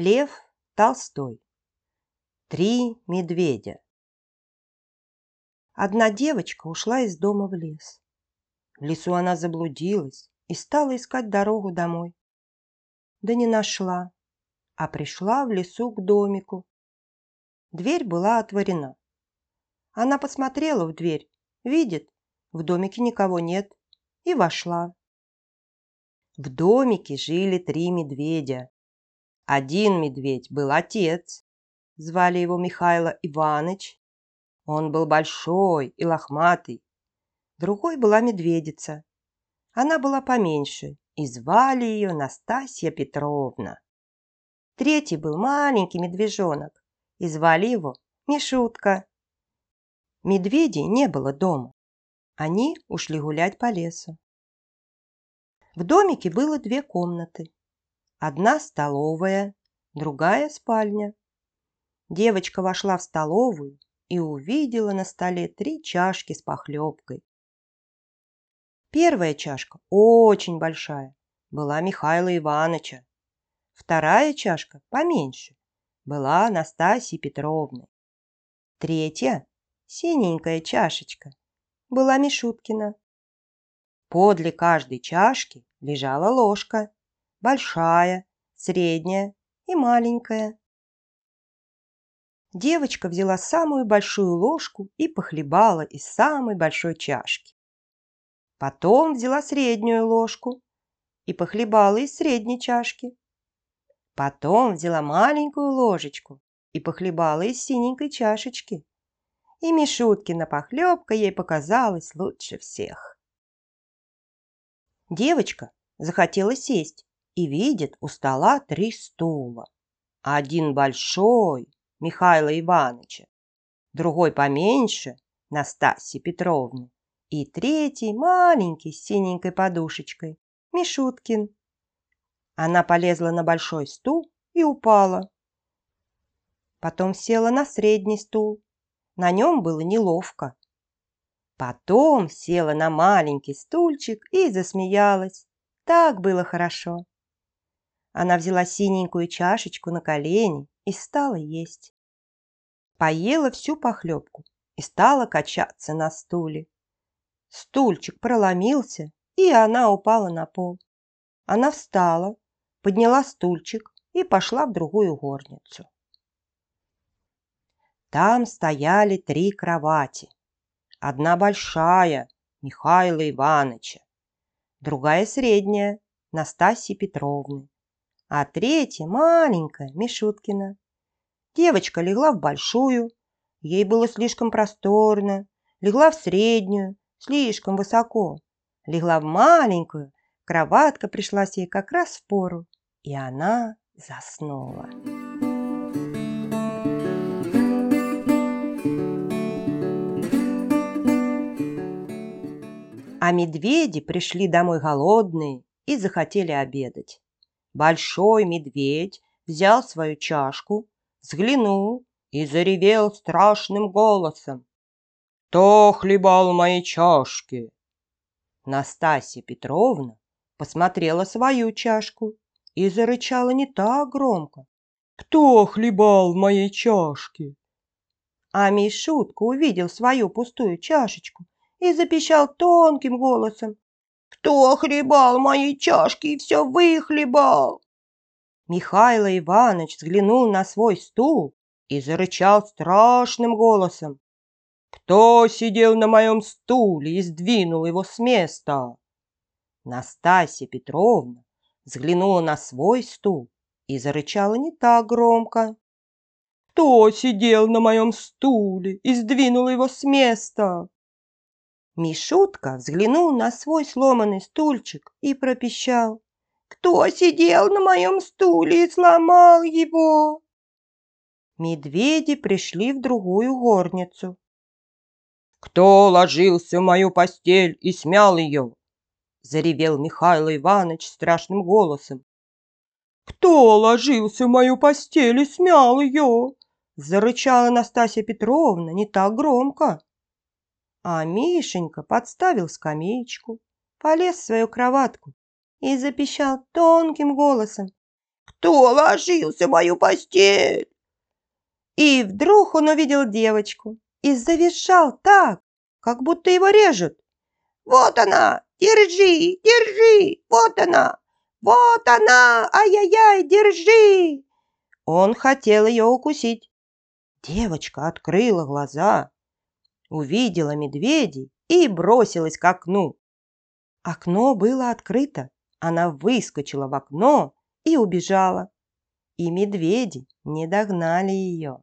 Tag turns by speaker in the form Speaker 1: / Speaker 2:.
Speaker 1: Лев Толстой. Три медведя. Одна девочка ушла из дома в лес. В лесу она заблудилась и стала искать дорогу домой. Да не нашла, а пришла в лесу к домику. Дверь была отворена. Она посмотрела в дверь, видит, в домике никого нет, и вошла. В домике жили три медведя. Один медведь был отец. Звали его Михайло Иваныч. Он был большой и лохматый. Другой была медведица. Она была поменьше, и звали ее Настасья Петровна. Третий был маленький медвежонок, и звали его Мишутка. Медведей не было дома. Они ушли гулять по лесу. В домике было две комнаты. Одна столовая, другая спальня. Девочка вошла в столовую и увидела на столе три чашки с похлебкой. Первая чашка, очень большая, была Михаила Ивановича. Вторая чашка, поменьше, была Анастасии Петровны. Третья, синенькая чашечка, была Мишуткина. Подле каждой чашки лежала ложка большая, средняя и маленькая. Девочка взяла самую большую ложку и похлебала из самой большой чашки. Потом взяла среднюю ложку и похлебала из средней чашки. Потом взяла маленькую ложечку и похлебала из синенькой чашечки. И Мишуткина похлебка ей показалась лучше всех. Девочка захотела сесть и видит у стола три стула. Один большой Михаила Ивановича, другой поменьше Настасьи Петровны и третий маленький с синенькой подушечкой Мишуткин. Она полезла на большой стул и упала. Потом села на средний стул. На нем было неловко. Потом села на маленький стульчик и засмеялась. Так было хорошо. Она взяла синенькую чашечку на колени и стала есть. Поела всю похлебку и стала качаться на стуле. Стульчик проломился, и она упала на пол. Она встала, подняла стульчик и пошла в другую горницу. Там стояли три кровати. Одна большая, Михаила Ивановича, другая средняя, Настасьи Петровны, а третья, маленькая, Мишуткина. Девочка легла в большую, ей было слишком просторно, легла в среднюю, слишком высоко, легла в маленькую, кроватка пришлась ей как раз в пору, и она заснула. А медведи пришли домой голодные и захотели обедать. Большой медведь взял свою чашку, взглянул и заревел страшным голосом. «Кто хлебал мои чашки?» Настасья Петровна посмотрела свою чашку и зарычала не так громко. «Кто хлебал в моей чашке?» А Мишутка увидел свою пустую чашечку и запищал тонким голосом. Кто хлебал мои чашки и все выхлебал? Михайло Иванович взглянул на свой стул и зарычал страшным голосом. Кто сидел на моем стуле и сдвинул его с места? Настасья Петровна взглянула на свой стул и зарычала не так громко. Кто сидел на моем стуле и сдвинул его с места? Мишутка взглянул на свой сломанный стульчик и пропищал. «Кто сидел на моем стуле и сломал его?» Медведи пришли в другую горницу. «Кто ложился в мою постель и смял ее?» Заревел Михаил Иванович страшным голосом. «Кто ложился в мою постель и смял ее?» Зарычала Настасья Петровна не так громко. А Мишенька подставил скамеечку, полез в свою кроватку и запищал тонким голосом. кто ложился в мою постель?» И вдруг он увидел девочку и завизжал так, как будто его режут. «Вот она! Держи, держи! Вот она! Вот она! Ай-яй-яй, держи!» Он хотел ее укусить. Девочка открыла глаза, увидела медведей и бросилась к окну. Окно было открыто. Она выскочила в окно и убежала. И медведи не догнали ее.